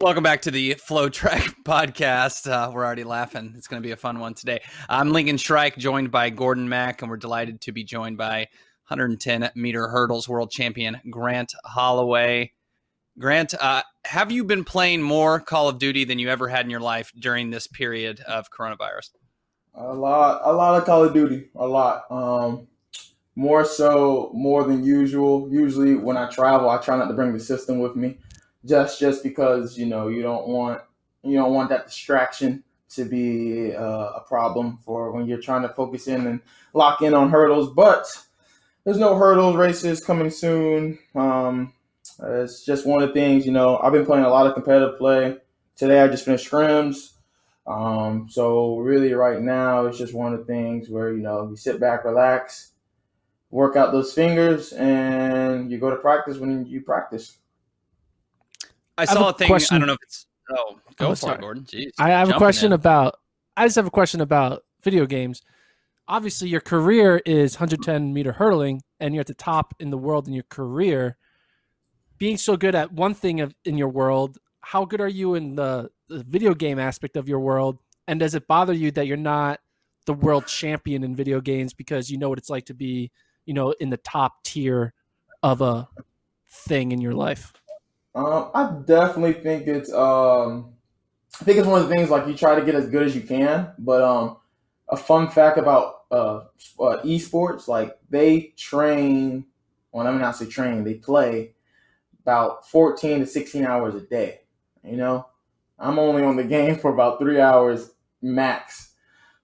Welcome back to the FloTrack podcast. Uh, we're already laughing. It's going to be a fun one today. I'm Lincoln Shryock, joined by Gordon Mack, and we're delighted to be joined by 110 meter hurdles world champion Grant Holloway. Grant, uh, have you been playing more Call of Duty than you ever had in your life during this period of coronavirus? A lot, a lot of Call of Duty, a lot. Um, more so, more than usual. Usually, when I travel, I try not to bring the system with me, just just because you know you don't want you don't want that distraction to be uh, a problem for when you're trying to focus in and lock in on hurdles. But there's no hurdles races coming soon. Um, it's just one of the things, you know. I've been playing a lot of competitive play. Today, I just finished scrims. Um, so really, right now, it's just one of the things where you know you sit back, relax, work out those fingers, and you go to practice when you practice. I have saw a a thing. question. I don't know if it's. Oh, go Oh, for sorry. it, Gordon. Jeez, I have a question in. about. I just have a question about video games. Obviously, your career is 110 meter hurdling, and you're at the top in the world in your career. Being so good at one thing of, in your world, how good are you in the, the video game aspect of your world? And does it bother you that you're not the world champion in video games because you know what it's like to be, you know, in the top tier of a thing in your life? Um, I definitely think it's um, I think it's one of the things like you try to get as good as you can. But um, a fun fact about uh, uh esports, like they train. Well, I mean, not say train. They play about fourteen to sixteen hours a day. You know, I'm only on the game for about three hours max.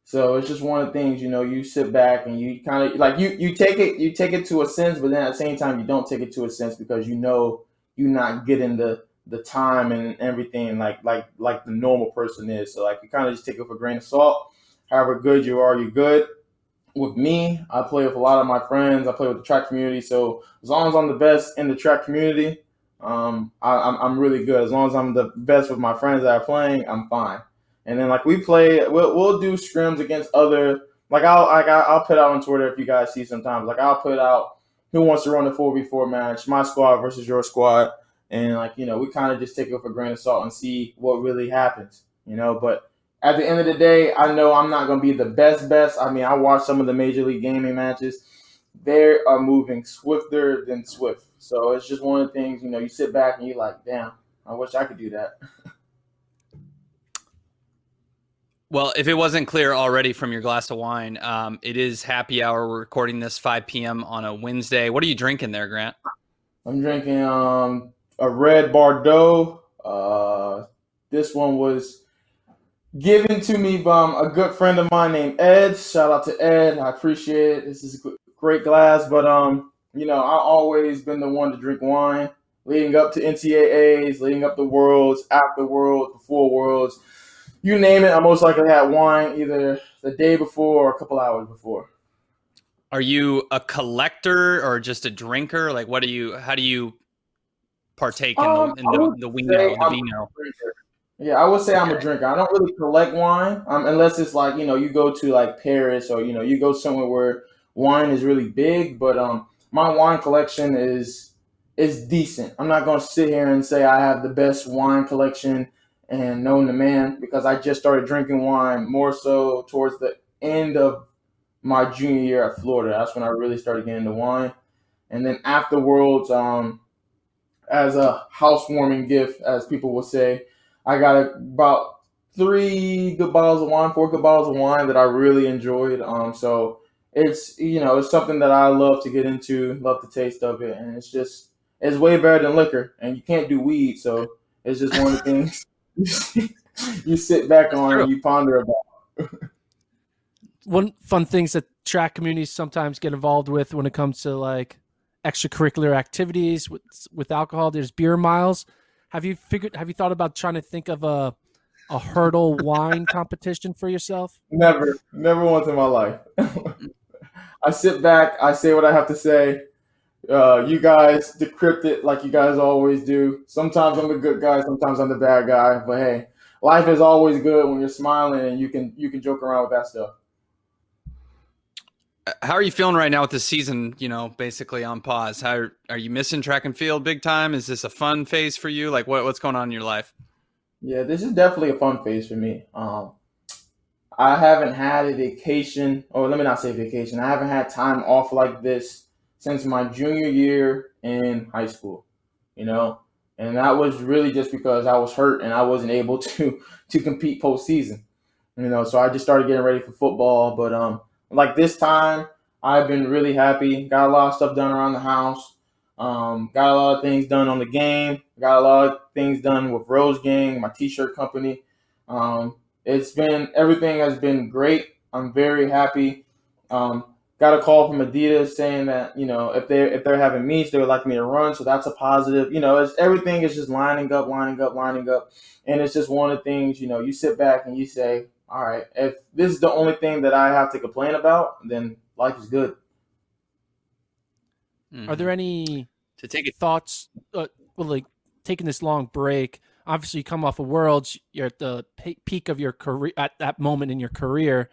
So it's just one of the things, you know, you sit back and you kind of like you you take it you take it to a sense, but then at the same time you don't take it to a sense because you know you're not getting the the time and everything like like like the normal person is. So like you kind of just take it with a grain of salt. However good you are, you're good. With me, I play with a lot of my friends. I play with the track community. So as long as I'm the best in the track community, um, I, I'm I'm really good. As long as I'm the best with my friends that are playing, I'm fine. And then like we play, we'll we'll do scrims against other. Like I'll like I'll put out on Twitter if you guys see sometimes. Like I'll put out who wants to run a four v four match, my squad versus your squad, and like you know we kind of just take it with a grain of salt and see what really happens, you know. But at the end of the day, I know I'm not gonna be the best best. I mean, I watched some of the major league gaming matches. They are moving swifter than swift. So it's just one of the things, you know, you sit back and you're like, damn, I wish I could do that. Well, if it wasn't clear already from your glass of wine, um, it is happy hour. We're recording this 5 p.m. on a Wednesday. What are you drinking there, Grant? I'm drinking um, a red Bordeaux. Uh, this one was given to me by a good friend of mine named Ed. Shout out to Ed. I appreciate it. This is a great glass, but um, you know, I've always been the one to drink wine, leading up to NCAAs, leading up to Worlds, after Worlds, before Worlds. You name it, I most likely had wine either the day before or a couple hours before. Are you a collector or just a drinker? Like, what do you? How do you partake in the, Um, in the, the the vino? Yeah, I would say I'm a drinker. I don't really collect wine, um, unless it's like you know you go to like Paris or you know you go somewhere where wine is really big. But um, my wine collection is is decent. I'm not gonna sit here and say I have the best wine collection and known the man because I just started drinking wine more so towards the end of my junior year at Florida. That's when I really started getting into wine. And then afterwards, um, as a housewarming gift, as people would say, I got about three good bottles of wine, four good bottles of wine that I really enjoyed. Um, so it's you know it's something that I love to get into, love the taste of it, and it's just it's way better than liquor, and you can't do weed, so it's just one of the things you sit back on and you ponder about. One fun things that track communities sometimes get involved with when it comes to like extracurricular activities with with alcohol. There's beer miles. Have you figured? Have you thought about trying to think of a a hurdle wine competition for yourself? Never, never once in my life. I sit back, I say what I have to say. Uh, you guys decrypt it like you guys always do. Sometimes I'm the good guy, sometimes I'm the bad guy. But hey, life is always good when you're smiling and you can you can joke around with that stuff. How are you feeling right now with the season? You know, basically on pause. How are you missing track and field big time? Is this a fun phase for you? Like, what, what's going on in your life? Yeah, this is definitely a fun phase for me. Um, I haven't had a vacation, or let me not say vacation. I haven't had time off like this since my junior year in high school. You know, and that was really just because I was hurt and I wasn't able to to compete postseason. You know, so I just started getting ready for football. But um, like this time, I've been really happy. Got a lot of stuff done around the house. Um, got a lot of things done on the game. Got a lot of things done with Rose Gang, my T-shirt company. Um, it's been everything has been great. I'm very happy. Um, got a call from Adidas saying that you know if they if they're having meets, they would like me to run. So that's a positive. You know, it's everything is just lining up, lining up, lining up, and it's just one of the things. You know, you sit back and you say, all right, if this is the only thing that I have to complain about, then life is good. Are there any to take it? thoughts? Uh, well, like taking this long break. Obviously, you come off of Worlds. You're at the peak of your career at that moment in your career,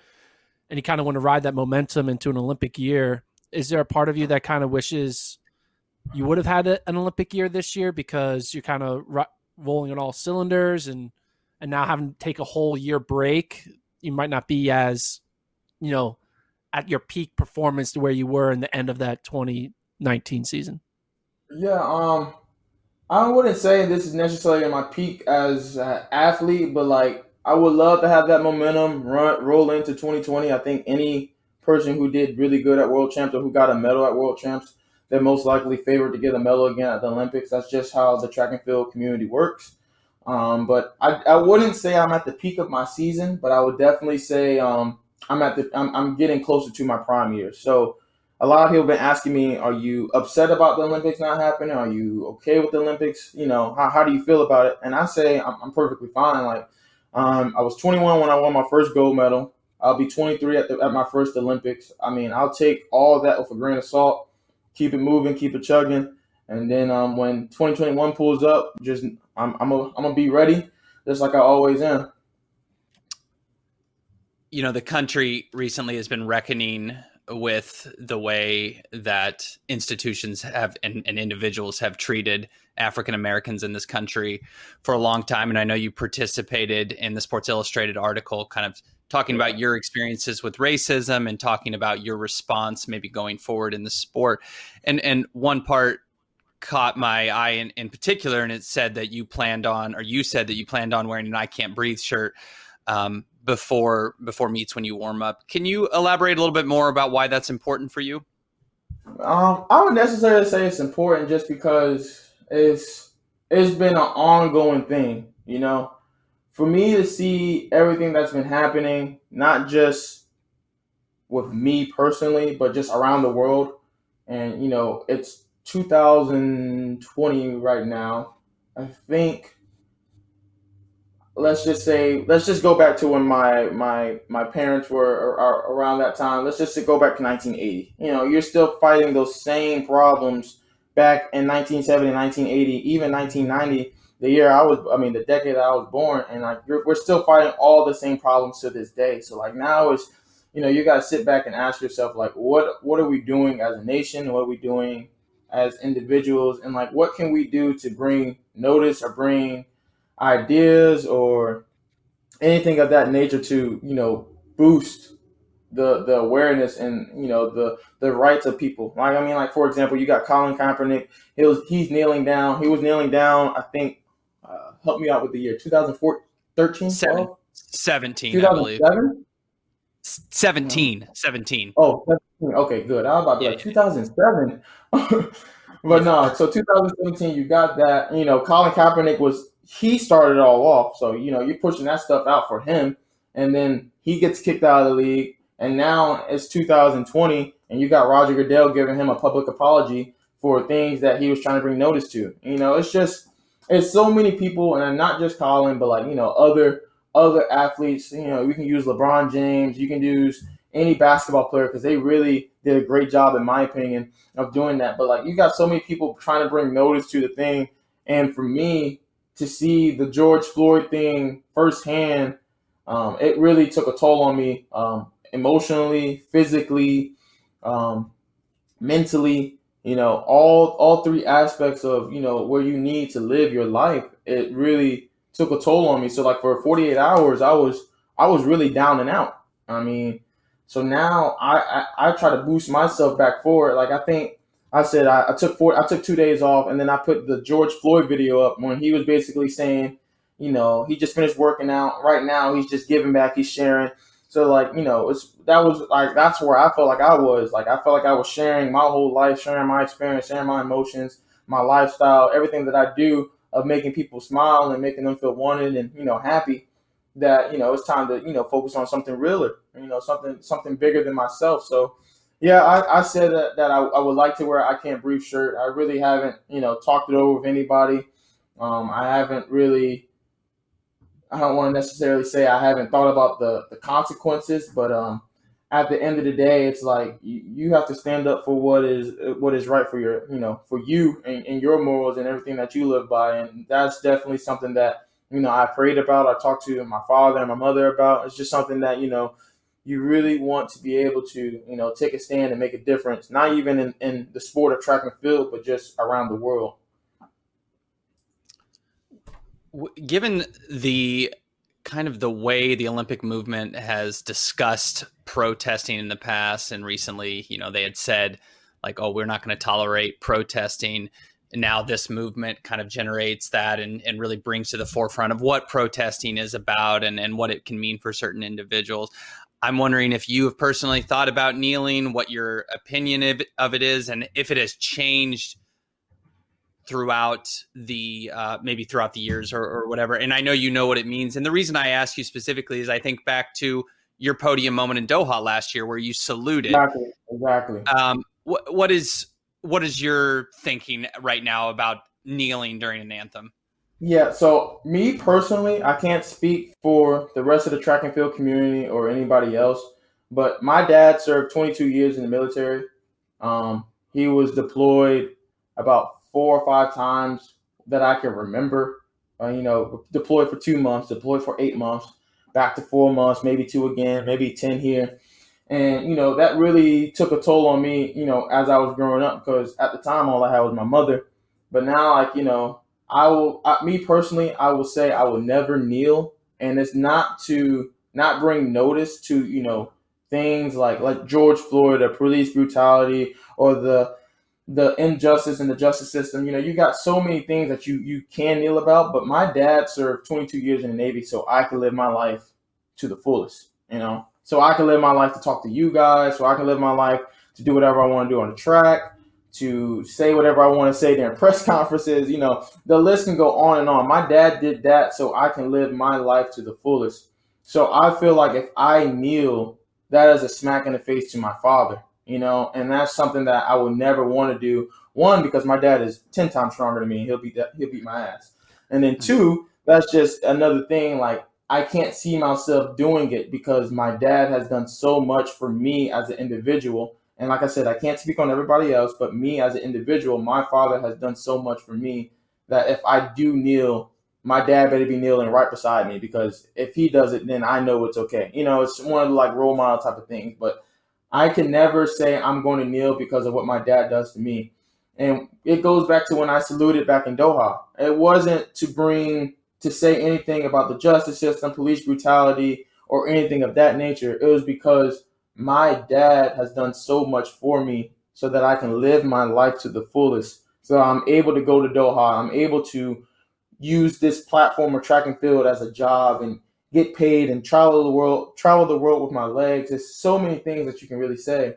and you kind of want to ride that momentum into an Olympic year. Is there a part of you that kind of wishes you would have had a, an Olympic year this year because you're kind of ro- rolling on all cylinders and and now having to take a whole year break, you might not be as you know at your peak performance to where you were in the end of that 2019 season. Yeah, um, I wouldn't say this is necessarily my peak as an athlete, but like I would love to have that momentum run roll into 2020. I think any person who did really good at World Champs or who got a medal at World Champs, they're most likely favored to get a medal again at the Olympics. That's just how the track and field community works. Um, but I, I wouldn't say I'm at the peak of my season, but I would definitely say um, I'm at the I'm, I'm getting closer to my prime years. So a lot of people have been asking me, are you upset about the Olympics not happening? Are you okay with the Olympics? You know, how, how do you feel about it? And I say I'm, I'm perfectly fine. Like, um, I was 21 when I won my first gold medal. I'll be 23 at, the, at my first Olympics. I mean, I'll take all that with a grain of salt, keep it moving, keep it chugging. And then um, when 2021 pulls up, just I'm I'm a, I'm gonna be ready, just like I always am. You know, the country recently has been reckoning with the way that institutions have and, and individuals have treated African Americans in this country for a long time. And I know you participated in the Sports Illustrated article, kind of talking about your experiences with racism and talking about your response maybe going forward in the sport. And and one part caught my eye in, in particular, and it said that you planned on, or you said that you planned on wearing an "I Can't Breathe" shirt um, before before meets when you warm up. Can you elaborate a little bit more about why that's important for you? Um, I would necessarily say it's important just because it's it's been an ongoing thing. You know, for me to see everything that's been happening, not just with me personally, but just around the world, and you know, it's 2020 right now. I think let's just say let's just go back to when my my my parents were around that time let's just go back to 1980 you know you're still fighting those same problems back in 1970, 1980, even 1990, the year I was, I mean, the decade I was born, and like we're still fighting all the same problems to this day. So like now is, you know, you got to sit back and ask yourself like, what what are we doing as a nation? What are we doing as individuals? And like, what can we do to bring notice or bring ideas or anything of that nature to you know boost the the awareness and you know the the rights of people. Like I mean, like for example, you got Colin Kaepernick. He was he's kneeling down. He was kneeling down. I think uh, help me out with the year 2014, 13, Seven, 17, I believe. 17, 17. Oh, 17. okay, good. I was about to yeah, like 2007. but no, so 2017, you got that. You know, Colin Kaepernick was he started it all off. So you know, you're pushing that stuff out for him, and then he gets kicked out of the league and now it's 2020, and you got Roger Goodell giving him a public apology for things that he was trying to bring notice to. You know, it's just it's so many people, and not just Colin, but like you know other other athletes. You know, we can use LeBron James, you can use any basketball player because they really did a great job, in my opinion, of doing that. But like you got so many people trying to bring notice to the thing, and for me to see the George Floyd thing firsthand, um, it really took a toll on me. Um, emotionally, physically, um, mentally, you know, all all three aspects of, you know, where you need to live your life, it really took a toll on me. So like for 48 hours, I was I was really down and out. I mean, so now I, I, I try to boost myself back forward. Like I think I said I, I took four I took two days off and then I put the George Floyd video up when he was basically saying, you know, he just finished working out. Right now he's just giving back, he's sharing. So like you know, it's that was like that's where I felt like I was like I felt like I was sharing my whole life, sharing my experience, sharing my emotions, my lifestyle, everything that I do of making people smile and making them feel wanted and you know happy. That you know it's time to you know focus on something realer, you know something something bigger than myself. So yeah, I, I said that, that I, I would like to wear I can't breathe shirt. I really haven't you know talked it over with anybody. Um, I haven't really I don't want to necessarily say I haven't thought about the, the consequences, but um, at the end of the day, it's like you, you have to stand up for what is what is right for your you know for you and, and your morals and everything that you live by, and that's definitely something that you know I prayed about. I talked to my father and my mother about. It's just something that you know you really want to be able to you know take a stand and make a difference, not even in, in the sport of track and field, but just around the world given the kind of the way the Olympic movement has discussed protesting in the past and recently, you know, they had said like, oh, we're not going to tolerate protesting. And now this movement kind of generates that and, and really brings to the forefront of what protesting is about and, and what it can mean for certain individuals. I'm wondering if you have personally thought about kneeling, what your opinion of of it is, and if it has changed throughout the uh, maybe throughout the years or, or, whatever. And I know you know what it means. And the reason I ask you specifically is I think back to your podium moment in Doha last year where you saluted. Exactly. Exactly. Um, what what is what is your thinking right now about kneeling during an anthem? Yeah, so me personally, I can't speak for the rest of the track and field community or anybody else, but my dad served 22 years in the military. Um, he was deployed about four or five times that I can remember. Uh, you know, deployed for two months, deployed for eight months, back to four months, maybe two again, maybe 10 here. And, you know, that really took a toll on me, you know, as I was growing up, because at the time, all I had was my mother. But now, like, you know, I will, I, me personally, I will say I will never kneel. And it's not to, not bring notice to, you know, things like, like George Floyd or police brutality or the, the injustice in the justice system. You know, you got so many things that you you can kneel about. But my dad served 22 years in the Navy, so I could live my life to the fullest. You know, so I can live my life to talk to you guys. So I can live my life to do whatever I want to do on the track. To say whatever I want to say during press conferences, you know, the list can go on and on. My dad did that so I can live my life to the fullest. So I feel like if I kneel, that is a smack in the face to my father you know, and that's something that I would never want to do. One, because my dad is ten times stronger than me, he'll beat that, he'll beat my ass. And then mm-hmm. two, that's just another thing. Like I can't see myself doing it because my dad has done so much for me as an individual, And like I said, I can't speak on everybody else, but me as an individual, my father has done so much for me that if I do kneel, my dad better be kneeling right beside me because if he does it, then I know it's okay. You know, it's one of the like role model type of things. But I can never say I'm going to kneel because of what my dad does to me. And it goes back to when I saluted back in Doha. It wasn't to bring to say anything about the justice system, police brutality, or anything of that nature. It was because my dad has done so much for me so that I can live my life to the fullest. So I'm able to go to Doha. I'm able to use this platform of track and field as a job and get paid and travel the world, travel the world with my legs. There's so many things that you can really say.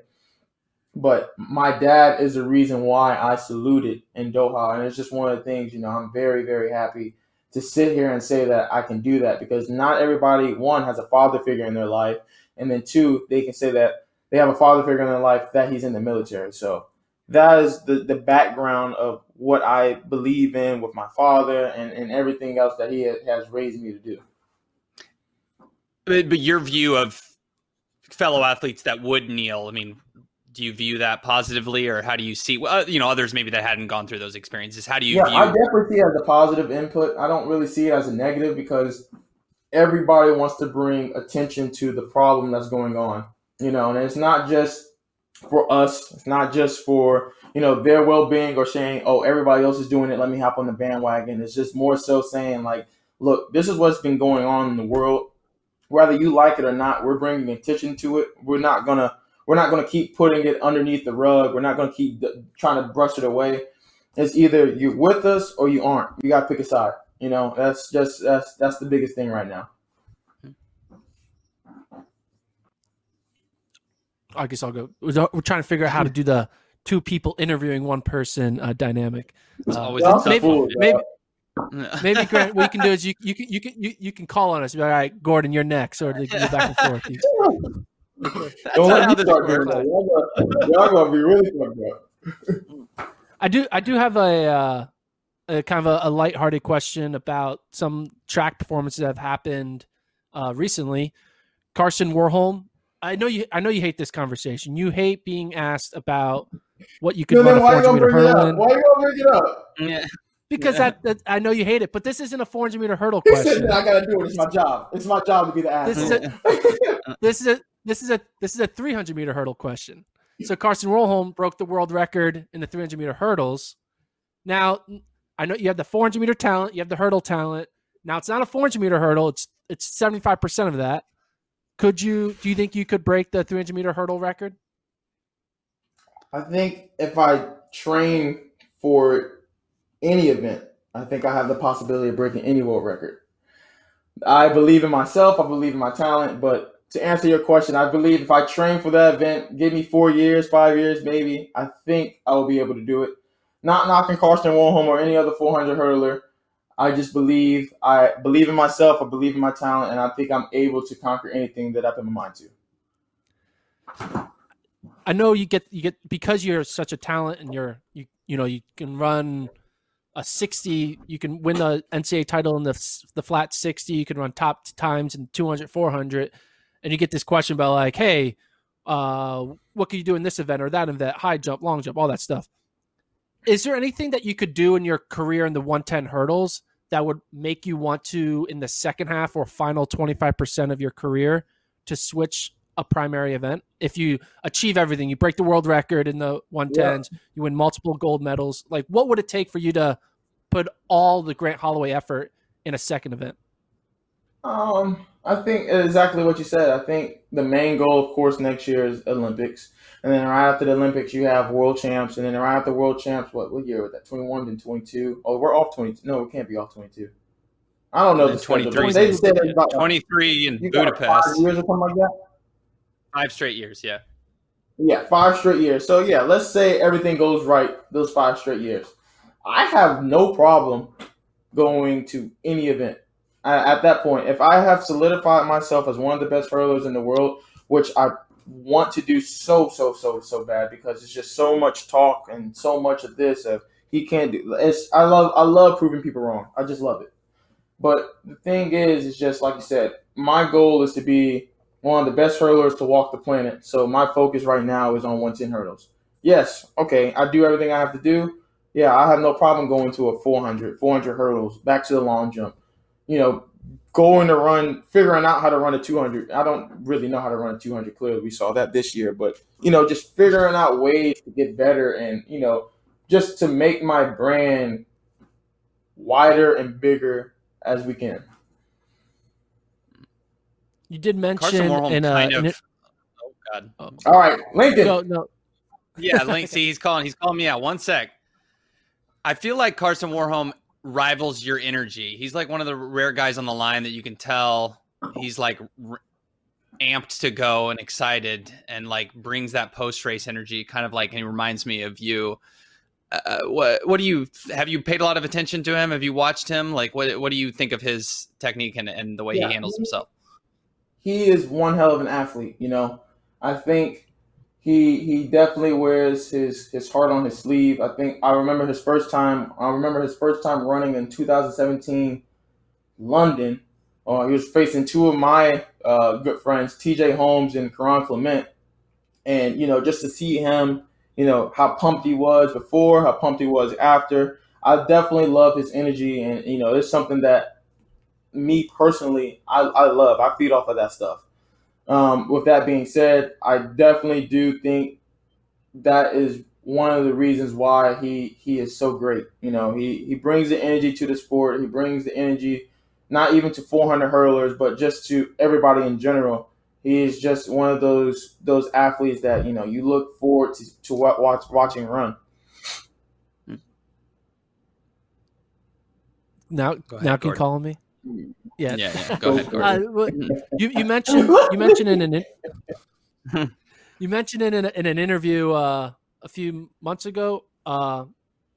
But my dad is the reason why I saluted in Doha. And it's just one of the things, you know, I'm very, very happy to sit here and say that I can do that because not everybody, one, has a father figure in their life. And then two, they can say that they have a father figure in their life that he's in the military. So that is the, the background of what I believe in with my father and, and everything else that he has raised me to do. But, but your view of fellow athletes that would kneel, I mean, do you view that positively or how do you see uh, you know others maybe that hadn't gone through those experiences how do you yeah view- i definitely see it as a positive input. I don't really see it as a negative because everybody wants to bring attention to the problem that's going on you know and it's not just for us it's not just for you know their well-being or saying oh everybody else is doing it let me hop on the bandwagon. It's just more so saying like look this is what's been going on in the world whether you like it or not we're bringing attention to it we're not gonna we're not going to keep putting it underneath the rug. We're not going to keep trying to brush it away. It's either you're with us or you aren't. You got to pick a side. You know, that's just that's that's the biggest thing right now. I guess I'll go. We're trying to figure out how to do the two people interviewing one person uh, dynamic. Uh, always maybe, fool, maybe, maybe Grant, what you can do is you you can you can you, you can call on us. Be like, all right, Gordon, you're next, or they can go back and forth. Don't let me start doing that. Y'all, y'all gonna be really fucked up. I do. I do have a, uh, a kind of a, a lighthearted question about some track performances that have happened uh, recently. Karsten Warholm. I know you. I know you hate this conversation. You hate being asked about what you could no, run why a 400 meter hurdle. Why you gonna bring it up? Yeah. Because yeah. that, that, I know you hate it, but this isn't a 400 meter hurdle question. I gotta do it. It's my job. It's my job to be the ass. This is a, this is a this is a this is a 300 meter hurdle question. So Karsten Warholm broke the world record in the 300 meter hurdles. Now I know you have the 400 meter talent, you have the hurdle talent. Now it's not a 400 meter hurdle; it's it's 75 percent of that. Could you? Do you think you could break the 300 meter hurdle record? I think if I train for any event, I think I have the possibility of breaking any world record. I believe in myself. I believe in my talent, but to answer your question, I believe if I train for that event, give me four years, five years, maybe, I think I will be able to do it. Not knocking Karsten Warholm or any other 400 hurdler. I just believe I believe in myself. I believe in my talent, and I think I'm able to conquer anything that I put my mind to. I know you get you get because you're such a talent, and you're you you know you can run a 60 you can win the ncaa title in the the flat 60 you can run top times in 200 400 and you get this question about like, hey, uh, what can you do in this event or that event, high jump, long jump, all that stuff. Is there anything that you could do in your career in the 110 hurdles that would make you want to, in the second half or final 25% of your career, to switch a primary event? If you achieve everything, you break the world record in the 110s, yeah. you win multiple gold medals. Like, what would it take for you to put all the Grant Holloway effort in a second event? Um, I think exactly what you said. I think the main goal, of course, next year is Olympics, and then right after the Olympics, you have World Champs, and then right after World Champs, what what year was that? Twenty one, then twenty two. Oh, we're off twenty. No, we can't be off twenty two. I don't know. The 23, they said about, 23 in Budapest. Five years or something like that. Five straight years, yeah. Yeah, five straight years. So yeah, let's say everything goes right those five straight years. I have no problem going to any event at that point, if I have solidified myself as one of the best hurlers in the world, which I want to do so so so so bad because it's just so much talk and so much of this of he can't do it's I love I love proving people wrong. I just love it. But the thing is, it's just like you said, my goal is to be one of the best hurlers to walk the planet. So my focus right now is on 110 hurdles. Yes, okay, I do everything I have to do. Yeah, I have no problem going to a 400, 400 hurdles, back to the long jump. You know, going to run, figuring out how to run a 200. I don't really know how to run a 200 clearly. We saw that this year, but you know, just figuring out ways to get better and you know, just to make my brand wider and bigger as we can. You did mention in a, kind in of. a- oh God. All right, Lincoln. no, no, Yeah, Link. See, he's calling. He's calling me out. One sec. I feel like Karsten Warholm rivals your energy. He's like one of the rare guys on the line that you can tell he's like r- amped to go and excited and like brings that post race energy. Kind of like he reminds me of you. Uh, what what do you have you paid a lot of attention to him? Have you watched him? Like what what do you think of his technique and, and the way Yeah. he handles himself? He is one hell of an athlete. You know, I think he he definitely wears his his heart on his sleeve. I think I remember his first time. I remember his first time running in 2017 London. Uh, he was facing two of my uh, good friends, T.J. Holmes and Kerron Clement, and you know just to see him, you know how pumped he was before, how pumped he was after. I definitely love his energy, and you know it's something that me personally, I, I love. I feed off of that stuff. Um, with that being said, I definitely do think that is one of the reasons why he he is so great. You know, he he brings the energy to the sport. He brings the energy, not even to 400 hurlers, but just to everybody in general. He is just one of those those athletes that you know you look forward to to watch watching run. now Go ahead, now can you Gordon. call me? Yeah. Yeah, yeah. Go ahead, Uh, well, you you mentioned you mentioned in an in- you mentioned in an, in an interview uh, a few months ago. Uh,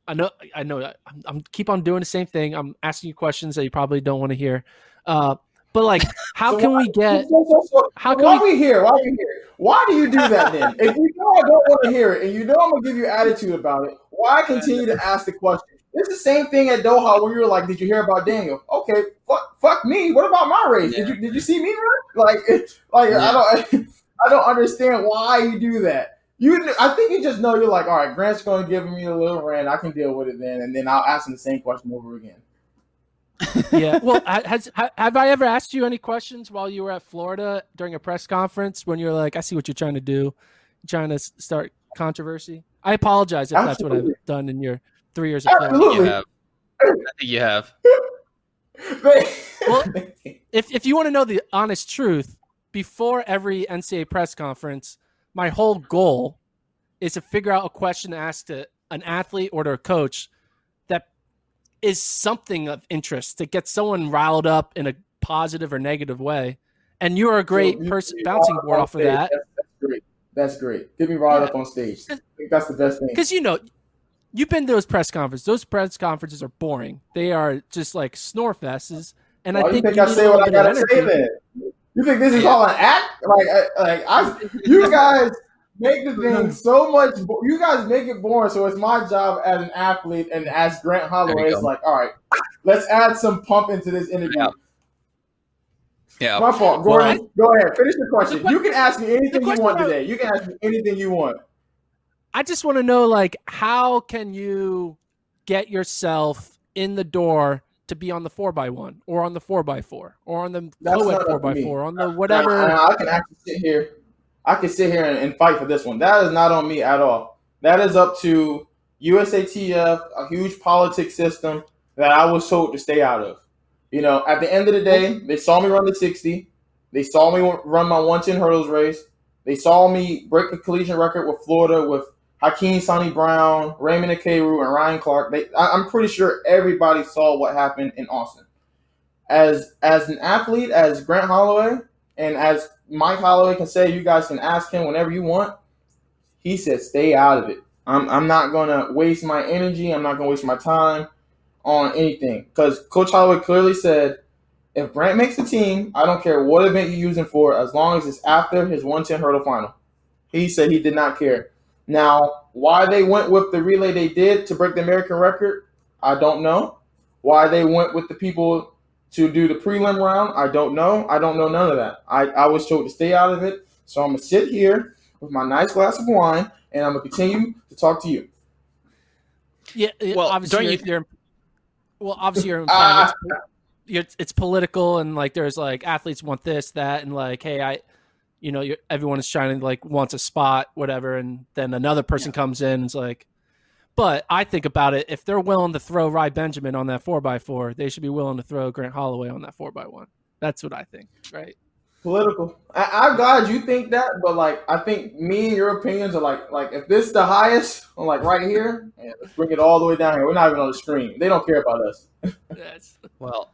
I know I know I'm, I'm keep on doing the same thing. I'm asking you questions that you probably don't want to hear. Uh, but like, how So can why- we get? so- so- so- how can why we- we here? Why are we here? Why do you do that then? if you know I don't want to hear it, and you know I'm gonna give you attitude about it, why continue to ask the question? It's the same thing at Doha where you were like, "Did you hear about Daniel?" Okay, fuck, fuck me. What about my race? Did you did you see me run? Like, it's- like I don't I don't understand why you do that. You, I think you just know you're like, all right, Grant's gonna give me a little rant. I can deal with it then, and then I'll ask him the same question over again. yeah. Well, has have I ever asked you any questions while you were at Florida during a press conference when you're like, I see what you're trying to do, You're trying to start controversy? I apologize if that's what I've done in your three years of Florida. Absolutely. You have. I think you have. Well, if if you want to know the honest truth, before every NCAA press conference, my whole goal is to figure out a question to ask to an athlete or to a coach that is something of interest to get someone riled up in a positive or negative way. And you're a great So person bouncing brought board up off of that. That's, that's great. That's great. Get me riled Yeah. up on stage. I think that's the best thing. because you know you've been to those press conferences. Those press conferences are boring. They are just like snore fests. And Why I you think think you I say what I gotta say then? You think this is all an act? Like, uh, like I, you guys make the thing so much. You guys make it boring. So it's my job as an athlete and as Grant There Holloway. you It's like, all right, let's add some pump into this interview. Yeah. Yeah. My fault, Well, Gordon. go ahead, finish the question. The que- you can ask me anything you want today. You can ask me anything you want. I just want to know, like, how can you get yourself in the door to be on the four by one, or on the four by four, or on the co-ed four by four, on the whatever? I, I can actually sit here. I can sit here and, and fight for this one. That is not on me at all. That is up to USATF, a huge politics system that I was told to stay out of. You know, at the end of the day, they saw me run the 60. They saw me run my 110 hurdles race. They saw me break the collegiate record with Florida with Hakim Sani Brown, Raymond Ekevwo, and Ryan Clark. They, I, I'm pretty sure everybody saw what happened in Austin. As as an athlete, as Grant Holloway, and as Mike Holloway can say, you guys can ask him whenever you want. He said, stay out of it. I'm, I'm not going to waste my energy. I'm not going to waste my time on anything. Because Coach Holloway clearly said, if Grant makes the team, I don't care what event you use him for, as long as it's after his 110 hurdle final. He said he did not care. Now, why they went with the relay they did to break the American record, I don't know. Why they went with the people to do the prelim round. I don't know. I don't know none of that. I, I was told to stay out of it. So I'm gonna sit here with my nice glass of wine and I'm gonna continue to talk to you. Yeah, Well, obviously don't you're, you- you're well, obviously you're implying it's, it's, it's political and like there's like athletes want this, that, and like, hey, I, you know, you're, everyone is trying to like wants a spot, whatever, and then another person comes in and it's like, but I think about it, if they're willing to throw Rai Benjamin on that four x four, they should be willing to throw Grant Holloway on that four x one. That's what I think, right? Political. I, I'm glad you think that, but like I think me and your opinions are like like if this is the highest, I'm like right here, man, let's bring it all the way down here. We're not even on the screen. They don't care about us. Yes. Well,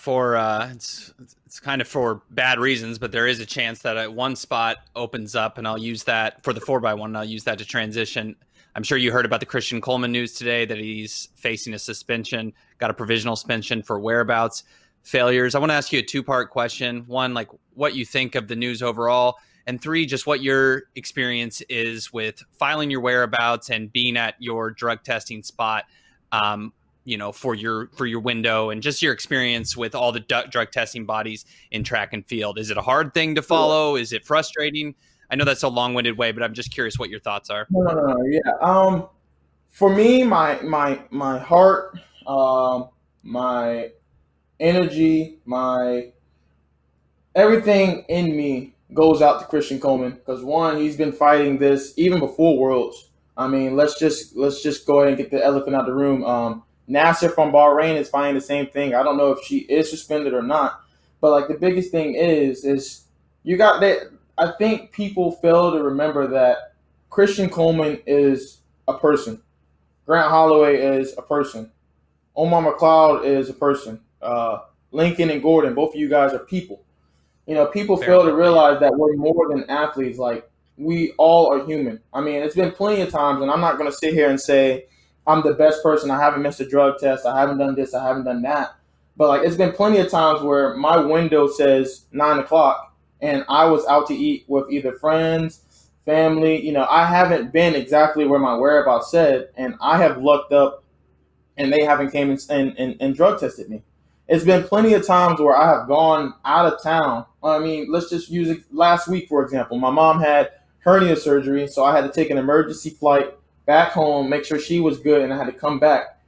for uh, it's it's kind of for bad reasons, but there is a chance that uh, one spot opens up, and I'll use that for the four by one. And I'll use that to transition. I'm sure you heard about the Christian Coleman news today that he's facing a suspension, got a provisional suspension for whereabouts failures. I want to ask you a two part question. One, like what you think of the news overall, and three, just what your experience is with filing your whereabouts and being at your drug testing spot. Um, you know for your for your window and just your experience with all the du- drug testing bodies in track and field is it a hard thing to follow is it frustrating i know that's a long-winded way but i'm just curious what your thoughts are No, no, no, no. Yeah. Um, for me, my my my heart, um, my energy, my everything in me goes out to Christian Coleman because one, he's been fighting this even before Worlds. I mean, let's just let's just go ahead and get the elephant out of the room. Um, Naser from Bahrain is finding the same thing. I don't know if she is suspended or not, but like the biggest thing is is you got that. I think people fail to remember that Christian Coleman is a person. Grant Holloway is a person. Omar McLeod is a person. Uh, Lincoln and Gordon, both of you guys are people. You know, people Fair fail to realize that we're more than athletes. Like we all are human. I mean, it's been plenty of times, and I'm not going to sit here and say I'm the best person. I haven't missed a drug test. I haven't done this. I haven't done that. But like, it's been plenty of times where my window says nine o'clock, and I was out to eat with either friends, family. You know, I haven't been exactly where my whereabouts said, and I have looked up, and they haven't came and, and, and drug tested me. It's been plenty of times where I have gone out of town. I mean, let's just use it last week, for example. My mom had hernia surgery, so I had to take an emergency flight back home, make sure she was good, and I had to come back.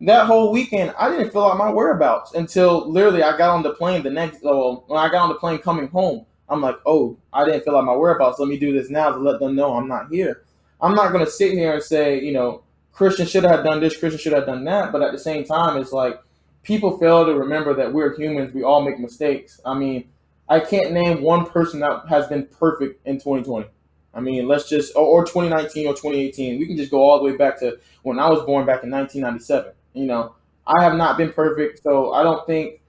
That whole weekend, I didn't fill out my whereabouts until literally I got on the plane the next. Oh, well, when I got on the plane coming home, I'm like, oh, I didn't fill out my whereabouts. Let me do this now to let them know I'm not here. I'm not to sit here and say, you know, Christian should have done this, Christian should have done that. But at the same time, it's like people fail to remember that we're humans. We all make mistakes. I mean, I can't name one person that has been perfect in 2020. I mean, let's just, or, or 2019 or 2018. We can just go all the way back to when I was born back in 1997. You know, I have not been perfect, so I don't think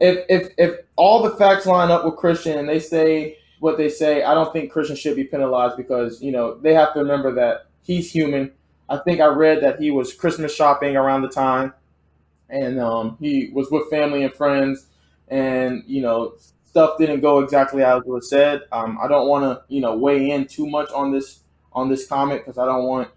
if if if all the facts line up with Christian and they say what they say, I don't think Christian should be penalized because you know they have to remember that he's human. I think I read that he was Christmas shopping around the time, and um, he was with family and friends, and you know stuff didn't go exactly as was said. Um, I don't want to you know weigh in too much on this on this comment because I don't want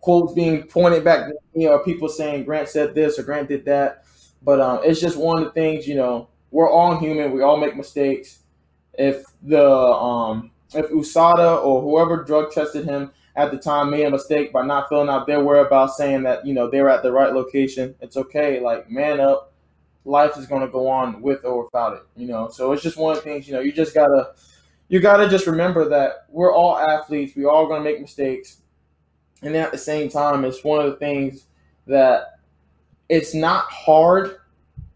quotes being pointed back me or people saying Grant said this or Grant did that. But um, it's just one of the things, you know, we're all human. We all make mistakes. If the um, if USADA or whoever drug tested him at the time made a mistake by not filling out their whereabouts, saying that you know they were at the right location, it's okay. Like man up, life is gonna go on with or without it. You know, so it's just one of the things. You know, you just gotta you gotta just remember that we're all athletes. We all gonna make mistakes, and at the same time, it's one of the things that it's not hard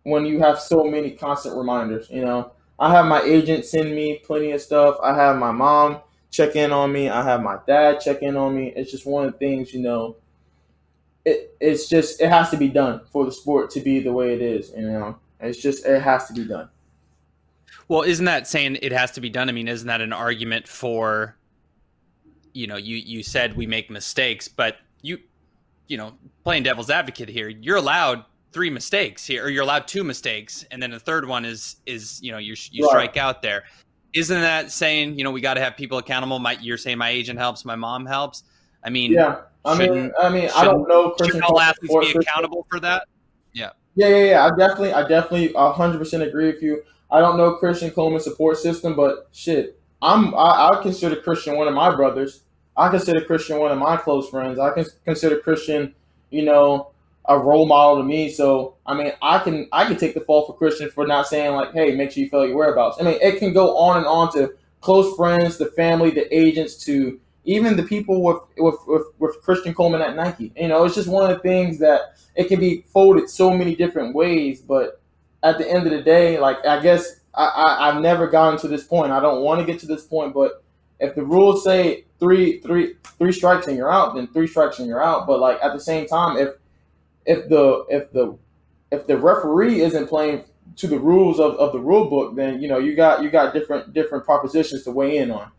when you have so many constant reminders. You know, I have my agent send me plenty of stuff. I have my mom check in on me. I have my dad check in on me. It's just one of the things, you know. It it's just it has to be done for the sport to be the way it is. You know, it's just it has to be done. well isn't that saying it has to be done i mean isn't that an argument for you know you you said we make mistakes but you you know playing devil's advocate here you're allowed three mistakes here or you're allowed two mistakes and then the third one is is you know you you Right. strike out there isn't that saying you know we got to have people accountable my you're saying my agent helps my mom helps i mean Yeah, I mean, Shouldn't- I mean, I don't know. should Christian all athletes or be Christian- accountable for that Yeah, yeah, yeah. I definitely, I definitely, hundred percent agree with you. I don't know Christian Coleman's support system, but shit, I'm, I, I consider Christian one of my brothers. I consider Christian one of my close friends. I can consider Christian, you know, a role model to me. So I mean, I can I can take the fall for Christian for not saying like, hey, make sure you fill your whereabouts. I mean, it can go on and on to close friends, the family, the agents, to even the people with with, with, with Christian Coleman at Nike. You know, it's just one of the things that it can be folded so many different ways. But at the end of the day, like I guess I, I I've never gotten to this point. I don't want to get to this point, but if the rules say three three three strikes and you're out, then three strikes and you're out. But like at the same time, if if the if the if the referee isn't playing to the rules of, of the rule book, then you know you got you got different different propositions to weigh in on.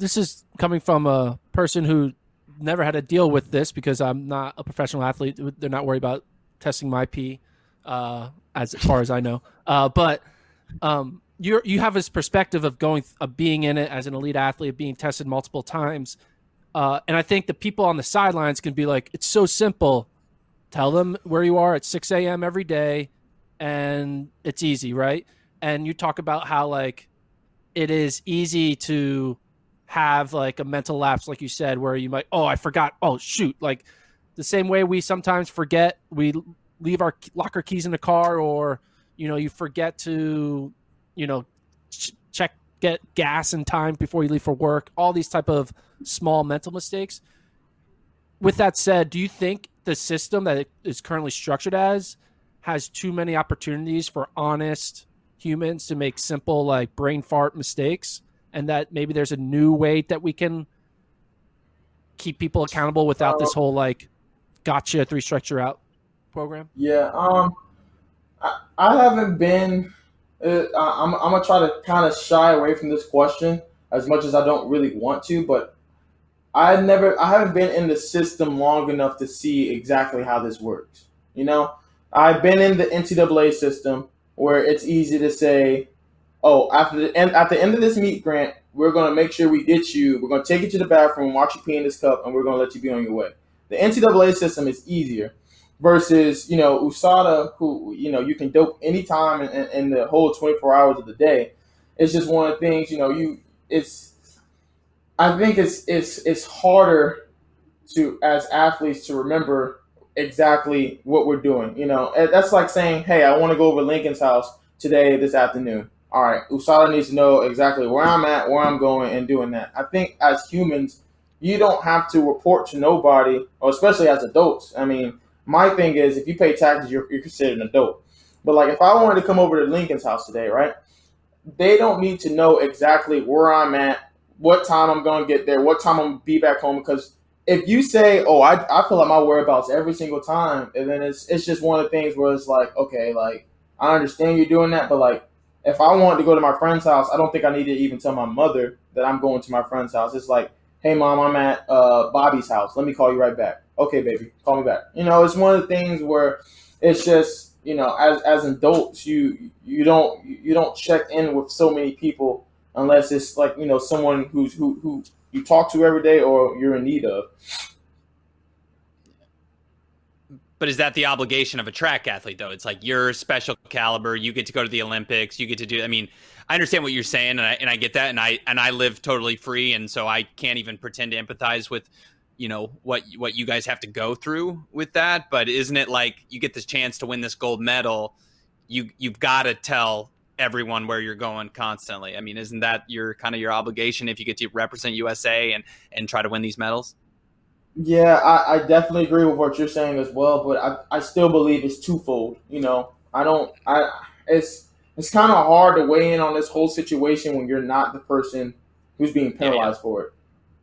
This is coming from a person who never had to deal with this because I'm not a professional athlete. They're not worried about testing my pee, uh, as far as I know. Uh, but um, you you have this perspective of going of being in it as an elite athlete, being tested multiple times. Uh, and I think the people on the sidelines can be like, it's so simple. Tell them where you are at 6 a.m. every day, and it's easy, right? And you talk about how like it is easy to have like a mental lapse, like you said, where you might, oh, I forgot. Oh, shoot. Like the same way we sometimes forget, we leave our locker keys in the car, or, you know, you forget to, you know, ch- check get gas in time before you leave for work, all these type of small mental mistakes. With that said, do you think the system that it is currently structured as has too many opportunities for honest humans to make simple like brain fart mistakes and that maybe there's a new way that we can keep people accountable without this whole like gotcha three structure out program? Yeah, um I, I haven't been uh, I'm, I'm gonna try to kind of shy away from this question as much as I don't really want to, but I never, I haven't been in the system long enough to see exactly how this works. You know, I've been in the NCAA system where it's easy to say, "Oh, after the end, at the end of this meet, Grant, we're gonna make sure we get you. We're gonna take you to the bathroom, watch you pee in this cup, and we're gonna let you be on your way." The NCAA system is easier versus you know USADA, who you know you can dope anytime in, in the whole 24 hours of the day. It's just one of the things you know you it's. I think it's it's it's harder to as athletes to remember exactly what we're doing. You know, that's like saying, "Hey, I want to go over Lincoln's house today this afternoon." All right, USADA needs to know exactly where I'm at, where I'm going, and doing that. I think as humans, you don't have to report to nobody, or especially as adults. I mean, my thing is, if you pay taxes, you're, you're considered an adult. But like, if I wanted to come over to Lincoln's house today, right? They don't need to know exactly where I'm at, what time I'm going to get there, what time I'm going to be back home. Because if you say, "Oh, I, I fill out my whereabouts every single time," and then it's it's just one of the things where it's like, okay, like I understand you're doing that, but like if I wanted to go to my friend's house, I don't think I need to even tell my mother that I'm going to my friend's house. It's like, hey, mom, I'm at uh, Bobby's house. Let me call you right back okay, baby, call me back. You know, it's one of the things where it's just you know, as as adults, you you don't you don't check in with so many people unless it's like you know someone who's who who you talk to every day or you're in need of. But is that the obligation of a track athlete though? It's like you're special caliber, you get to go to the Olympics, you get to do I mean, I understand what you're saying and I and I get that and I and I live totally free and so I can't even pretend to empathize with you know what what you guys have to go through with that. But isn't it like you get this chance to win this gold medal you you've got to tell everyone where you're going constantly. I mean isn't that your kind of your obligation if you get to represent usa and and try to win these medals yeah i, I definitely agree with what you're saying as well but I, I still believe it's twofold you know i don't i it's it's kind of hard to weigh in on this whole situation when you're not the person who's being penalized yeah. for it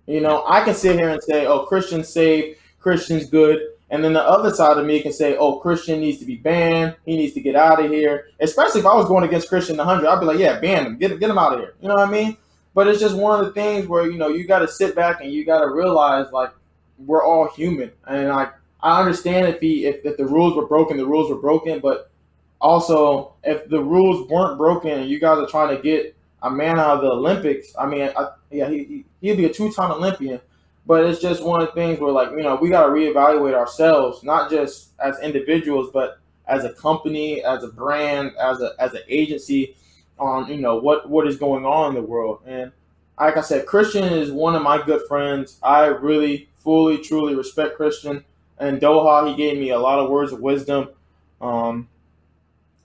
you know, I can sit here and say, "Oh, Christian's safe, Christian's good," and then the other side of me can say, "Oh, Christian needs to be banned. He needs to get out of here." Especially if I was going against Christian hundred, I'd be like, "Yeah, ban him, get get him out of here." You know what I mean? But it's just one of the things where you know you got to sit back and you got to realize like we're all human, and like I understand if he if, if the rules were broken, the rules were broken, but also if the rules weren't broken and you guys are trying to get a man out of the Olympics, I mean, I, yeah, he, he he'd be a two time Olympian. But it's just one of the things where, like, you know, we got to reevaluate ourselves, not just as individuals, but as a company, as a brand, as a as an agency, on you know what what is going on in the world. And like I said, Christian is one of my good friends. I really, fully, truly respect Christian. And Doha, he gave me a lot of words of wisdom. Um,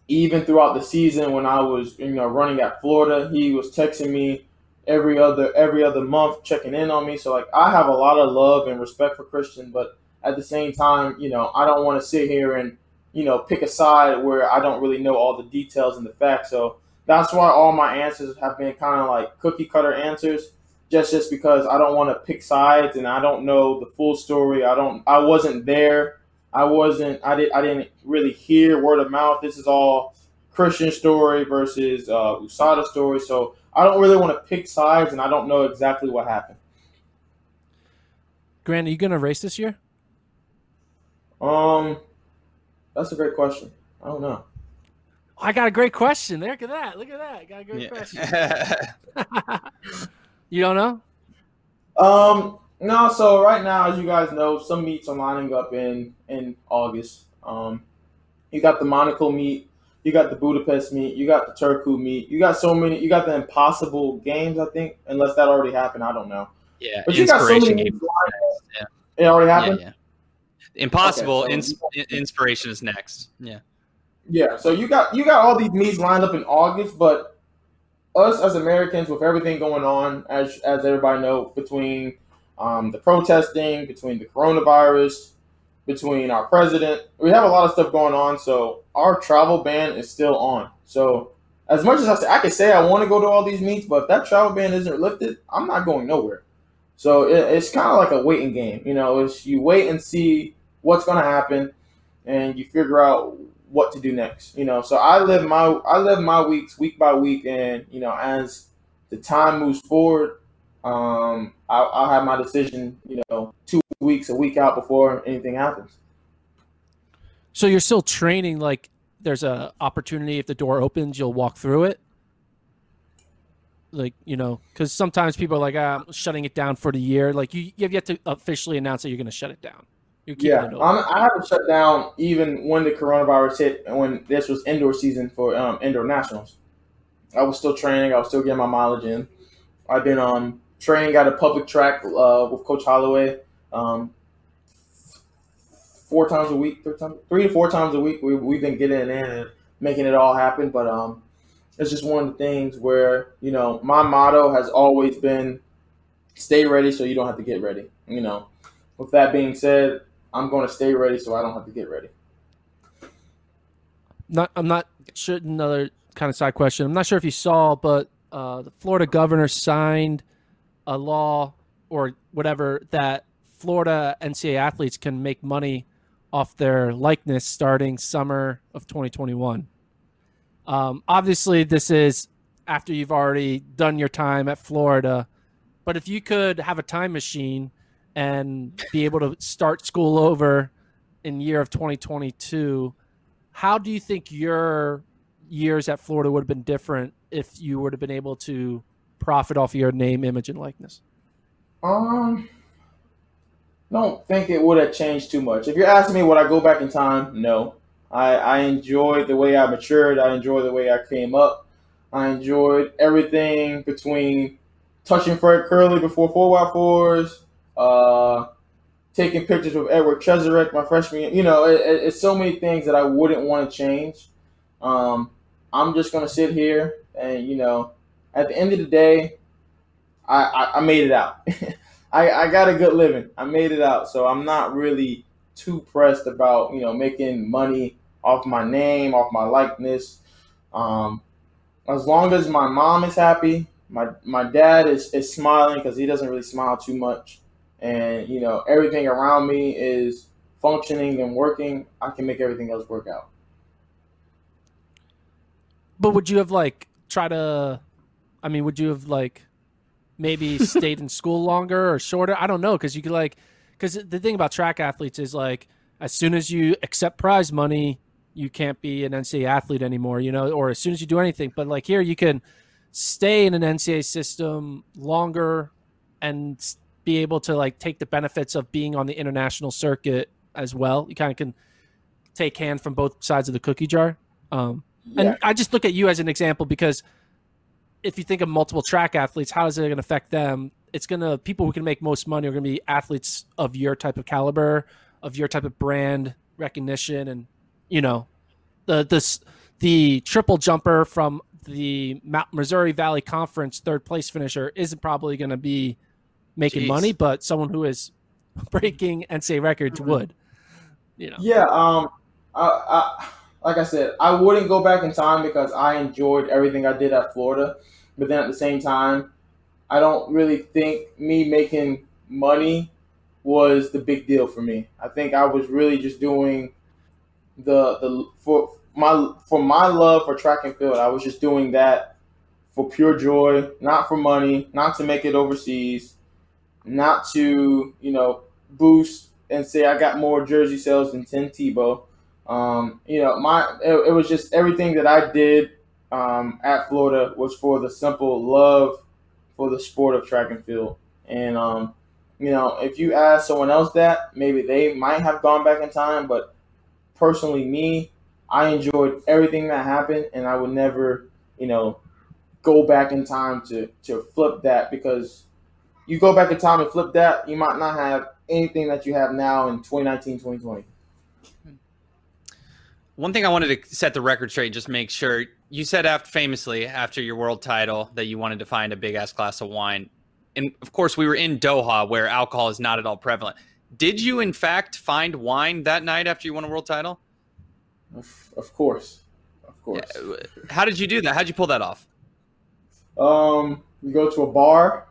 even throughout the season when I was, you know, running at Florida, he was texting me every other every other month, checking in on me. So like I have a lot of love and respect for Christian, but at the same time, you know, I don't want to sit here and you know pick a side where I don't really know all the details and the facts. So that's why all my answers have been kind of like cookie cutter answers. Just, just because I don't want to pick sides and I don't know the full story. I don't. I wasn't there I wasn't. I did. I didn't really hear word of mouth. This is all Christian story versus uh, USADA story. So I don't really want to pick sides, and I don't know exactly what happened. Grant, are you going to race this year? Um, that's a great question. I don't know. I got a great question. Look at that. Look at that. I got a great yeah. question. you don't know? Um, no, so right now, as you guys know, some meets are lining up in in August. Um, you got the Monaco meet, you got the Budapest meet, you got the Turku meet, you got so many, you got the Impossible Games, I think, unless that already happened, I don't know. Yeah, but you got so many. Games. Yeah. It already happened. Yeah, yeah. Impossible okay, so ins- inspiration is next. Yeah. Yeah, so you got you got all these meets lined up in August, but us as Americans, with everything going on, as as everybody know, between um, the protesting, between the coronavirus, between our president. We have a lot of stuff going on, so our travel ban is still on. So as much as I say, I can say I want to go to all these meets, but if that travel ban isn't lifted, I'm not going nowhere. So it, it's kind of like a waiting game. You know, it's you wait and see what's going to happen, and you figure out what to do next. You know, so I live my I live my weeks week by week, and you know, as the time moves forward, um, I'll, I'll have my decision, you know, two weeks, a week out before anything happens. So you're still training like there's a opportunity if the door opens, you'll walk through it. Like you know, because sometimes people are like, ah, "I'm shutting it down for the year." Like you, you have yet to officially announce that you're going to shut it down. Yeah, I haven't shut down even when the coronavirus hit and when this was indoor season for um, indoor nationals. I was still training. I was still getting my mileage in. I've been on training at a public track uh, with Coach Holloway. Um, four times a week, three, times, three to four times a week. We, we've been getting in and making it all happen. But um, it's just one of the things where, you know, my motto has always been stay ready so you don't have to get ready. You know, with that being said, I'm going to stay ready so I don't have to get ready. Not, I'm not sure. Another kind of side question. I'm not sure if you saw, but uh, the Florida governor signed a law or whatever that Florida NCAA athletes can make money off their likeness starting summer of 2021. Um, obviously, this is after you've already done your time at Florida. But if you could have a time machine and be able to start school over in year of 2022, how do you think your years at Florida would have been different if you would have been able to profit off your name, image, and likeness? Um, don't think it would have changed too much. If you're asking me, would I go back in time? No. I, I enjoyed the way I matured. I enjoyed the way I came up. I enjoyed everything between touching Fred Kerley before 4x4s, uh, taking pictures with Edward Cheserek my freshman year. You know, it, it, it's so many things that I wouldn't want to change. Um, I'm just going to sit here and, you know, at the end of the day, I, I, I made it out. I, I got a good living. I made it out. So I'm not really too pressed about, you know, making money off my name, off my likeness. Um, as long as my mom is happy, my my dad is, is smiling because he doesn't really smile too much. And, you know, everything around me is functioning and working, I can make everything else work out. But would you have like try to I mean, would you have like maybe stayed in school longer or shorter? I don't know because you could like because the thing about track athletes is like as soon as you accept prize money, you can't be an NCAA athlete anymore, you know, or as soon as you do anything. But like here, you can stay in an NCAA system longer and be able to like take the benefits of being on the international circuit as well. You kind of can take hand from both sides of the cookie jar. Um, and I just look at you as an example because if you think of multiple track athletes, how is it going to affect them? It's going to people who can make most money are going to be athletes of your type of caliber, of your type of brand recognition, and you know, the this the triple jumper from the Missouri Valley Conference third place finisher isn't probably going to be making Jeez. money, but someone who is breaking NCAA records would. You know, Yeah, um, I, I, like I said, I wouldn't go back in time because I enjoyed everything I did at Florida. But then at the same time, I don't really think me making money was the big deal for me. I think I was really just doing the the for my for my love for track and field. I was just doing that for pure joy, not for money, not to make it overseas, not to you know boost and say I got more jersey sales than Tim Tebow. Um, you know, my it, it was just everything that I did um, at Florida was for the simple love for the sport of track and field. And um, you know, if you ask someone else that, maybe they might have gone back in time. But personally, me, I enjoyed everything that happened, and I would never, you know, go back in time to to flip that because you go back in time and flip that, you might not have anything that you have now in 2019, 2020. One thing I wanted to set the record straight, just make sure you said after famously after your world title that you wanted to find a big ass glass of wine, and of course we were in Doha where alcohol is not at all prevalent. Did you in fact find wine that night after you won a world title? Of, of course, of course. How did you do that? How'd you pull that off? Um, you go to a bar,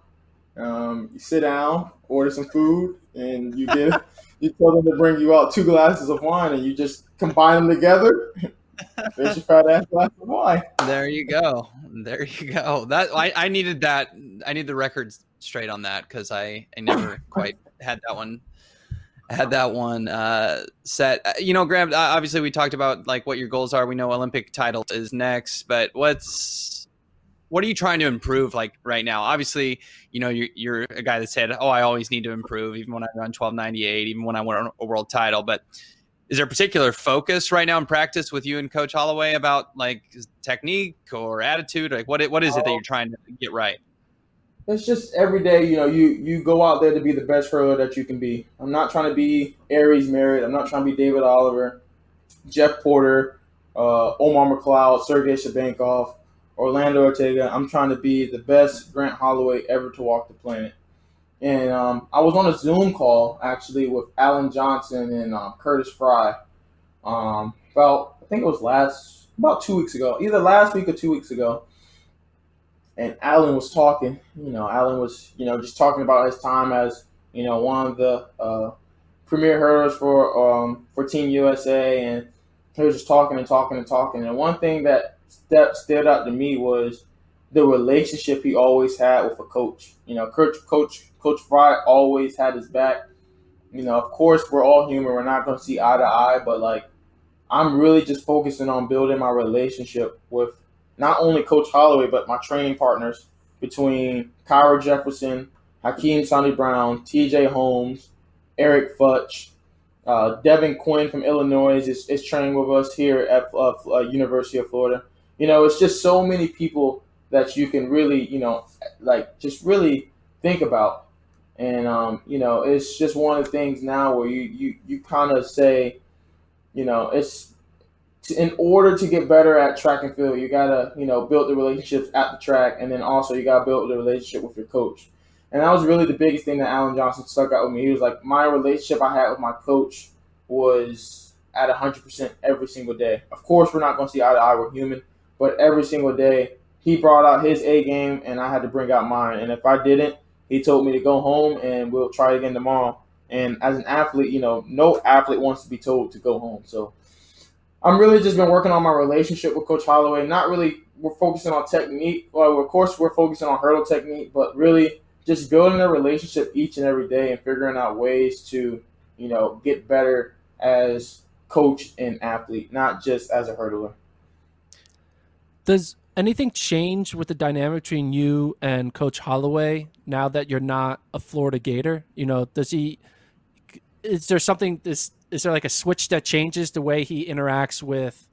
um, you sit down, order some food, and you get you tell them to bring you out two glasses of wine, and you just combine them together. There's your fat ass glass of wine. There you go. There you go. That I, I needed that. I need the records straight on that because I, I never quite had that one. Had that one uh, set. Uh, You know, Graham. uh, Obviously, we talked about like what your goals are. We know Olympic title is next, but what's what are you trying to improve like right now? Obviously, you know you're, you're a guy that said, "Oh, I always need to improve," even when I run twelve ninety eight, even when I won a world title. But is there a particular focus right now in practice with you and Coach Holloway about like technique or attitude? Like what what is it that you're trying to get right? It's just every day, you know, you you go out there to be the best hurler that you can be. I'm not trying to be Aries Merritt. I'm not trying to be David Oliver, Jeff Porter, uh, Omar McLeod, Sergey Shubenkov, Orlando Ortega. I'm trying to be the best Grant Holloway ever to walk the planet. And um, I was on a Zoom call actually with Allen Johnson and um, Curtis Frye um, about I think it was last about two weeks ago, either last week or two weeks ago and Allen was talking. You know, Alan was you know just talking about his time as you know one of the uh, premier hurlers for um, for Team USA, and he was just talking and talking and talking. And one thing that that stood out to me was the relationship he always had with a coach. You know, Coach Coach Coach Frye always had his back. You know, of course, we're all human. We're not to see eye to eye, but like, I'm really just focusing on building my relationship with not only Coach Holloway, but my training partners between Kyra Jefferson, Hakim Sani Brown, TJ Holmes, Eric Futch, uh, Devin Quinn from Illinois is, is training with us here at uh, uh, University of Florida. You know, it's just so many people that you can really, you know, like just really think about. And, um, you know, it's just one of the things now where you, you, you kind of say, you know, it's in order to get better at track and field, you gotta you know build the relationships at the track, and then also you gotta build the relationship with your coach. And that was really the biggest thing that Allen Johnson stuck out with me. He was like, my relationship I had with my coach was at 100% every single day. Of course, we're not going to see eye to eye. We're human, but every single day he brought out his A game, and I had to bring out mine. And if I didn't, he told me to go home and we'll try again tomorrow. And as an athlete, you know, no athlete wants to be told to go home. So I'm really just been working on my relationship with Coach Holloway. Not really, we're focusing on technique. Well, of course, we're focusing on hurdle technique, but really just building a relationship each and every day and figuring out ways to, you know, get better as coach and athlete, not just as a hurdler. Does anything change with the dynamic between you and Coach Holloway now that you're not a Florida Gator? You know, does he? Is there something? Is is there like a switch that changes the way he interacts with,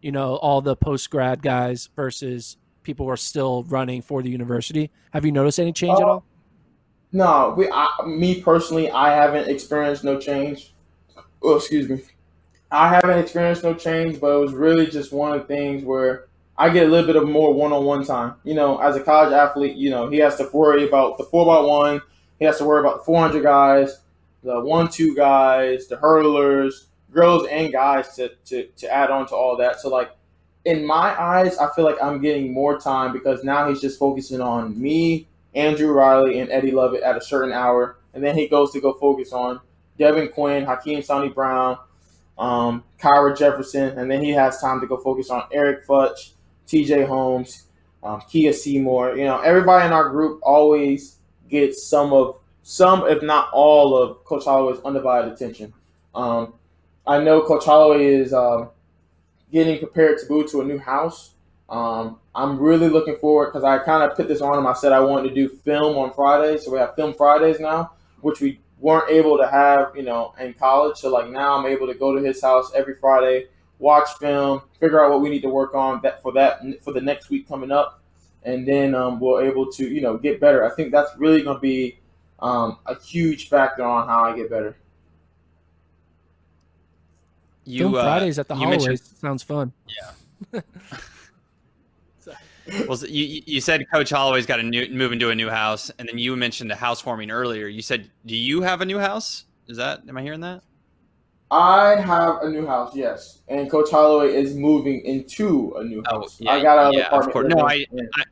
you know, all the post grad guys versus people who are still running for the university? Have you noticed any change uh, at all? No, we. I, me personally, I haven't experienced no change. Oh, excuse me. I haven't experienced no change, but it was really just one of the things where I get a little bit of more one-on-one time. You know, as a college athlete, you know, he has to worry about the four by one. He has to worry about the 400 guys, the one-two guys, the hurdlers, girls and guys to, to, to add on to all that. So, like, in my eyes, I feel like I'm getting more time because now he's just focusing on me, Andrew Riley, and Eddie Lovett at a certain hour. And then he goes to go focus on Devin Quinn, Hakim Sani Brown, um, Kyra Jefferson, and then he has time to go focus on Eric Futch, TJ Holmes, um, Kiah Seymour. You know, everybody in our group always gets some of some, if not all, of Coach Holloway's undivided attention. Um, I know Coach Holloway is um, getting prepared to move to a new house. Um, I'm really looking forward because I kind of put this on him. I said I wanted to do film on Fridays, so we have film Fridays now, which we weren't able to have, you know, in college. So like now I'm able to go to his house every Friday, watch film, figure out what we need to work on that for that for the next week coming up, and then um, we're able to you know get better. I think that's really going to be um, a huge factor on how I get better. You film uh, Fridays at the Holloways sounds fun. Yeah. well, you you said Coach Holloway's got to new, move into a new house, and then you mentioned the housewarming earlier. You said, do you have a new house? Is that am I hearing that? I have a new house, yes, and Coach Holloway is moving into a new oh, house. Oh, yeah, I got a yeah, apartment. Of. No, I, I,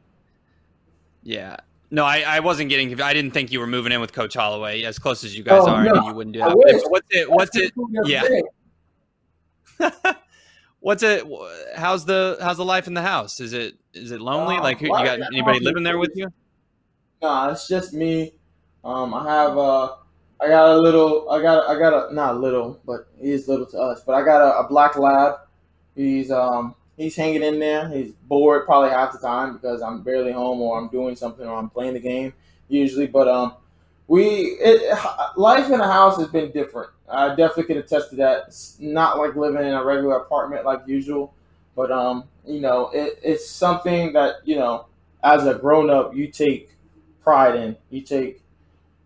yeah. No, I, I wasn't getting. I didn't think you were moving in with Coach Holloway as close as you guys oh, are. No, you wouldn't do that. What's it? What's it? Yeah. what's it? How's the how's the life in the house? Is it is it lonely? Uh, like you got anybody living there with you? Nah, it's just me. Um, I have uh, I got a little, I got, I got a not little, but he's little to us. But I got a, a black lab. He's um, he's hanging in there. He's bored probably half the time because I'm barely home or I'm doing something or I'm playing the game usually. But um, we it, life in the house has been different. I definitely can attest to that. It's not like living in a regular apartment like usual, but um, you know, it, it's something that you know, as a grown up, you take pride in. You take,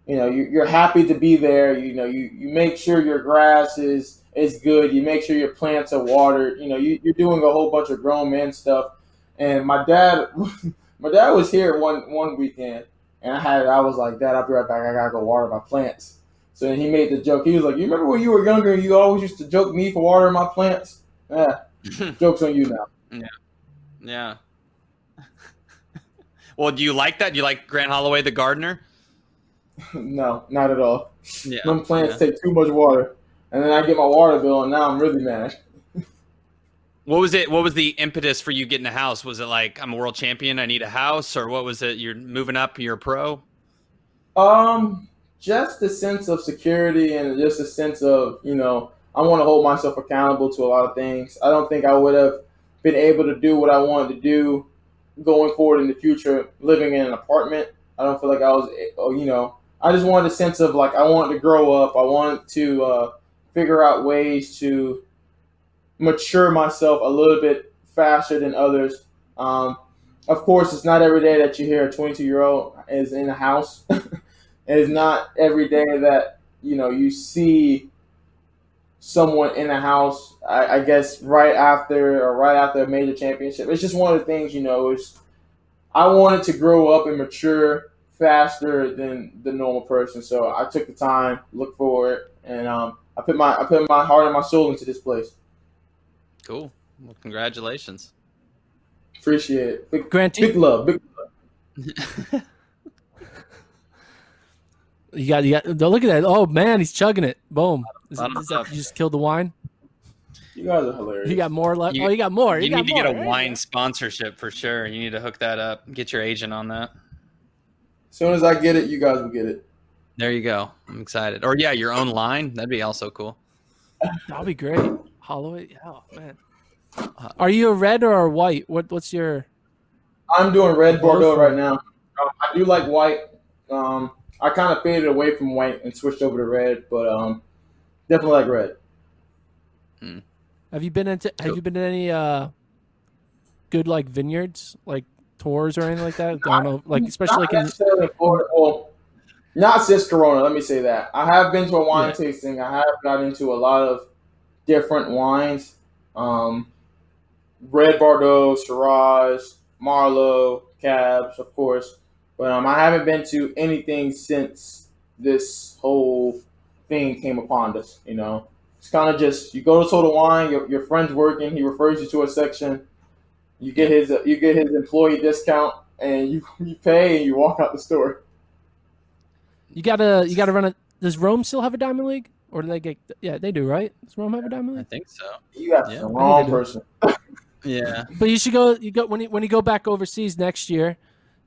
you know, you, are happy to be there. You know, you you make sure your grass is is good. You make sure your plants are watered. You know, you, you're doing a whole bunch of grown man stuff. And my dad, my dad was here one one weekend, and I had I was like, Dad, I'll be right back. I gotta go water my plants. So then he made the joke. He was like, "You remember when you were younger? You always used to joke me for watering my plants. Yeah, jokes on you now." Yeah, yeah. well, do you like that? Do you like Grant Holloway, the gardener? no, not at all. Yeah, Them plants yeah. take too much water, and then I get my water bill, and now I'm really mad. What was it? What was the impetus for you getting a house? Was it like I'm a world champion, I need a house, or what was it? You're moving up, you're a pro. Um, just a sense of security and just a sense of, you know, I want to hold myself accountable to a lot of things. I don't think I would have been able to do what I wanted to do going forward in the future living in an apartment. I don't feel like I was, oh, you know, I just wanted a sense of like I wanted to grow up. I wanted to uh, figure out ways to mature myself a little bit faster than others. Um, of course, it's not every day that you hear a 22 year old is in a house. it's not every day that you know you see someone in a house. I, I, guess right after or right after a major championship. It's just one of the things you know. Is I wanted to grow up and mature faster than the normal person, so I took the time, looked for it, and um, I put my I put my heart and my soul into this place. Cool. Well, congratulations. Appreciate it. Big, Grant, big love. Big love. You got, you got. Look at that! Oh man, he's chugging it. Boom! Is, is that, you just killed the wine. You guys are hilarious. You got more left. You, oh, you got more. You, you need to get a wine sponsorship for sure. You need to hook that up. Get your agent on that. As soon as I get it, you guys will get it. There you go. I'm excited. Or yeah, your own line. That'd be also cool. That'll be great. Holloway. Oh man. Are you a red or a white? What What's your? I'm doing red Bordeaux right now. Um, I do like white. Um, I kind of faded away from white and switched over to red, but um, definitely like red. Have you been into? Have you been to any uh, good like vineyards, like tours or anything like that? I don't know, like especially not like in, not since Corona. Let me say that I have been to a wine Yeah. tasting. I have got into a lot of different wines. Um, red Bordeaux, Shiraz, Merlot, Cabs, of course. But um, I haven't been to anything since this whole thing came upon us. You know, it's kind of just you go to Total Wine. Your, your friend's working. He refers you to a section. You get his you get his employee discount, and you you pay and you walk out the store. you gotta you gotta run a. Does Rome still have a diamond league, or do they get? Yeah, they do, right? Does Rome have a diamond league? I think so. You got Yeah. the wrong person. Yeah. But you should go. You go when you when you go back overseas next year.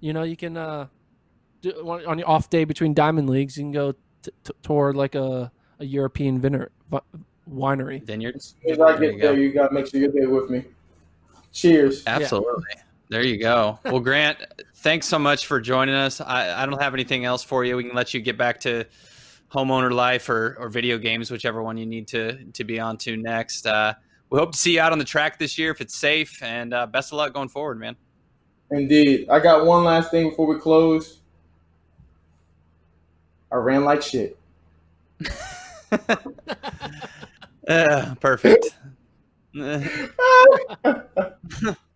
You know, you can uh, do, on on your off day between diamond leagues, you can go t- t- toward like a a European viner, winery. Vineyards. As soon as I There get you go. there, you got to make sure you're there with me. Cheers. Absolutely. There you go. Well, Grant, thanks so much for joining us. I, I don't have anything else for you. We can let you get back to homeowner life or, or video games, whichever one you need to to be on to next. Uh, we hope to see you out on the track this year if it's safe, and uh, best of luck going forward, man. Indeed. I got one last thing before we close. I ran like shit. Uh, perfect. É.